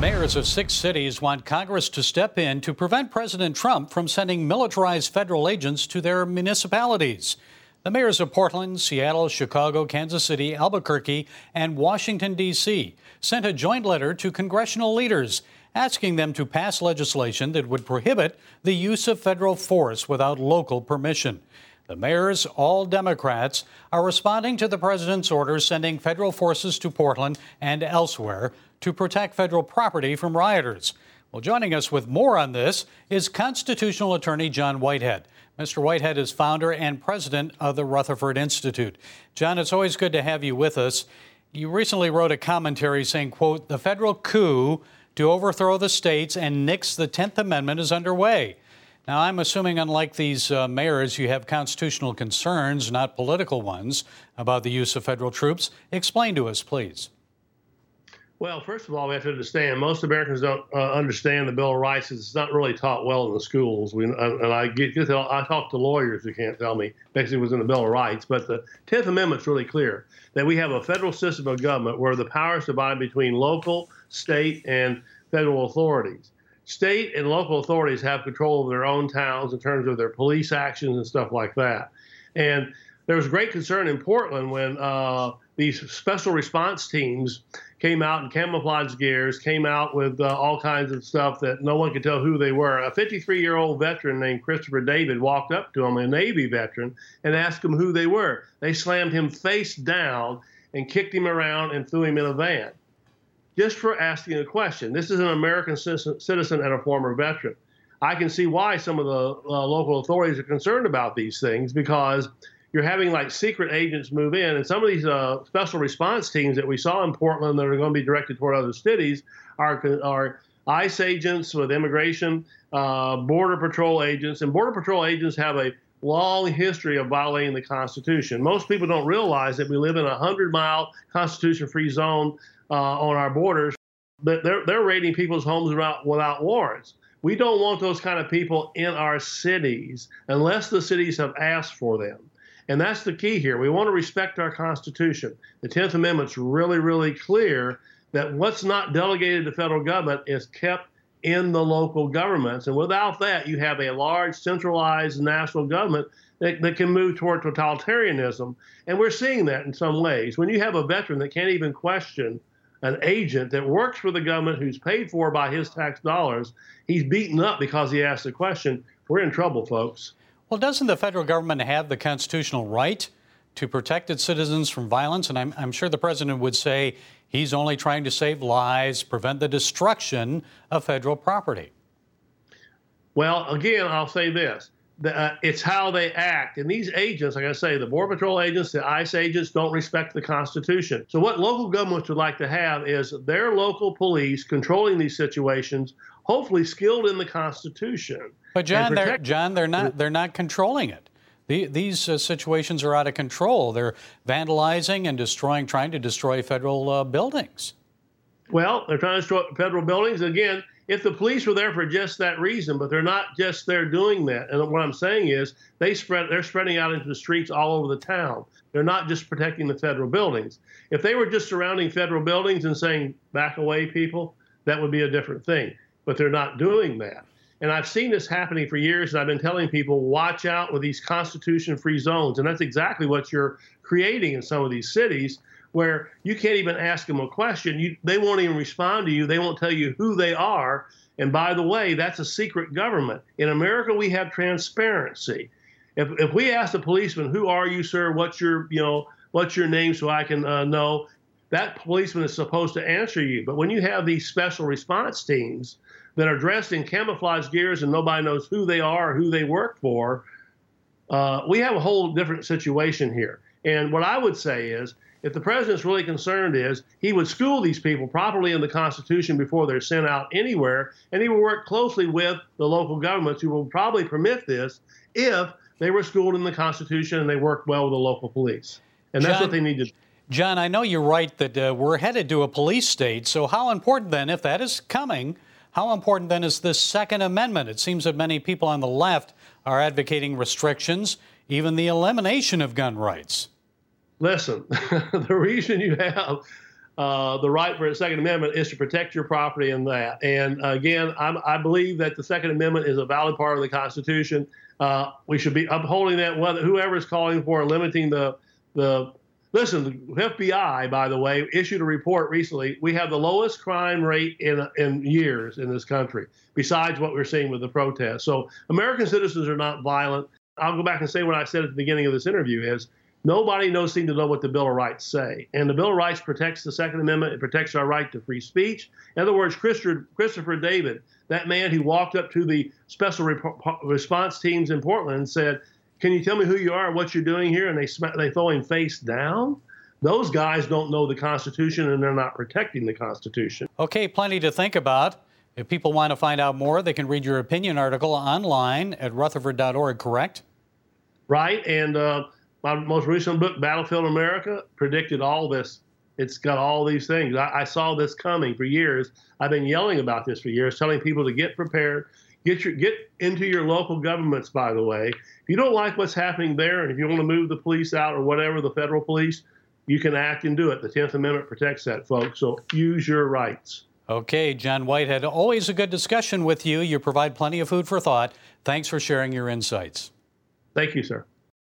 Mayors of six cities want Congress to step in to prevent President Trump from sending militarized federal agents to their municipalities. The mayors of Portland, Seattle, Chicago, Kansas City, Albuquerque, and Washington, D.C. sent a joint letter to congressional leaders asking them to pass legislation that would prohibit the use of federal force without local permission. The mayors, all Democrats, are responding to the president's orders sending federal forces to Portland and elsewhere to protect federal property from rioters. Well, joining us with more on this is constitutional attorney John Whitehead. Mr. Whitehead is founder and president of the Rutherford Institute. John, it's always good to have you with us. You recently wrote a commentary saying, quote, the federal coup to overthrow the states and nix the 10th Amendment is underway. Now, I'm assuming, unlike these uh, mayors, you have constitutional concerns, not political ones, about the use of federal troops. Explain to us, please. Well, first of all, we have to understand most Americans don't uh, understand the Bill of Rights. It's not really taught well in the schools. We, uh, and I get, I talk to lawyers who can't tell me basically it was in the Bill of Rights. But the Tenth Amendment's really clear that we have a federal system of government where the power is divided between local, state, and federal authorities. State and local authorities have control of their own towns in terms of their police actions and stuff like that. And there was great concern in Portland when uh, these special response teams came out in camouflage gears, came out with uh, all kinds of stuff that no one could tell who they were. A 53 year old veteran named Christopher David walked up to him, a Navy veteran, and asked him who they were. They slammed him face down and kicked him around and threw him in a van just for asking a question. This is an American citizen and a former veteran. I can see why some of the uh, local authorities are concerned about these things because you're having like secret agents move in, and some of these uh, special response teams that we saw in Portland that are going to be directed toward other cities are are ICE agents with immigration, uh, border patrol agents, and border patrol agents have a long history of violating the Constitution. Most people don't realize that we live in a hundred mile Constitution-free zone uh, on our borders, but they're they're raiding people's homes without without warrants. We don't want those kind of people in our cities unless the cities have asked for them. And that's the key here. We want to respect our Constitution. The 10th Amendment's really, really clear that what's not delegated to federal government is kept in the local governments. And without that, you have a large centralized national government that, that can move toward totalitarianism. And we're seeing that in some ways. When you have a veteran that can't even question an agent that works for the government who's paid for by his tax dollars, he's beaten up because he asked a question. We're in trouble, folks. Well, doesn't the federal government have the constitutional right to protect its citizens from violence? And I'm, I'm, sure the president would say he's only trying to save lives, prevent the destruction of federal property. Well, again, I'll say this. The, uh, it's how they act. And these agents, like I say, the Border Patrol agents, the ICE agents don't respect the Constitution. So, what local governments would like to have is their local police controlling these situations, hopefully skilled in the Constitution. But John, they're, John, they're not they're not controlling it. The, these uh, situations are out of control. They're vandalizing and destroying, trying to destroy federal uh, buildings. Well, they're trying to destroy federal buildings again. If the police were there for just that reason, but they're not just there doing that. And what I'm saying is, they spread they're spreading out into the streets all over the town. They're not just protecting the federal buildings. If they were just surrounding federal buildings and saying "back away, people," that would be a different thing. But they're not doing that. And I've seen this happening for years, and I've been telling people, watch out with these constitution free zones. And that's exactly what you're creating in some of these cities where you can't even ask them a question. You, they won't even respond to you. They won't tell you who they are. And by the way, that's a secret government. In America, we have transparency. If, if we ask the policeman, who are you, sir? What's your, you know, what's your name so I can uh, know? That policeman is supposed to answer you. But when you have these special response teams, that are dressed in camouflage gears and nobody knows who they are or who they work for, uh, we have a whole different situation here. And what I would say is, if the president's really concerned is he would school these people properly in the Constitution before they're sent out anywhere, and he would work closely with the local governments who will probably permit this if they were schooled in the Constitution and they worked well with the local police. And that's John, what they need to do. John, I know you're right that uh, we're headed to a police state. So, how important then, if that is coming, how important then is this Second Amendment? It seems that many people on the left are advocating restrictions, even the elimination of gun rights. Listen, the reason you have uh, the right for the Second Amendment is to protect your property and that. And again, I'm, i believe that the Second Amendment is a valid part of the Constitution. Uh, we should be upholding that. Whether whoever is calling for limiting the the listen, the FBI, by the way, issued a report recently. We have the lowest crime rate in in years in this country, besides what we're seeing with the protests. So American citizens are not violent. I'll go back and say what I said at the beginning of this interview is Nobody knows seem to know what the Bill of Rights say. And the Bill of Rights protects the Second Amendment. It protects our right to free speech. In other words, Christopher, David, that man who walked up to the special response teams in Portland and said, "Can you tell me who you are, what you're doing here?" And they they throw him face down. Those guys don't know the Constitution and they're not protecting the Constitution. Okay, plenty to think about. If people want to find out more, they can read your opinion article online at rutherford.org, correct? Right. And uh, my most recent book, Battlefield America, predicted all this. It's got all these things. I, I, saw this coming for years. I've been yelling about this for years, telling people to get prepared, get your get into your local governments. By the way, if you don't like what's happening there, and if you want to move the police out or whatever, the federal police, you can act and do it. The Tenth Amendment protects that, folks. So use your rights. Okay, John Whitehead, always a good discussion with you. You provide plenty of food for thought. Thanks for sharing your insights. Thank you, sir.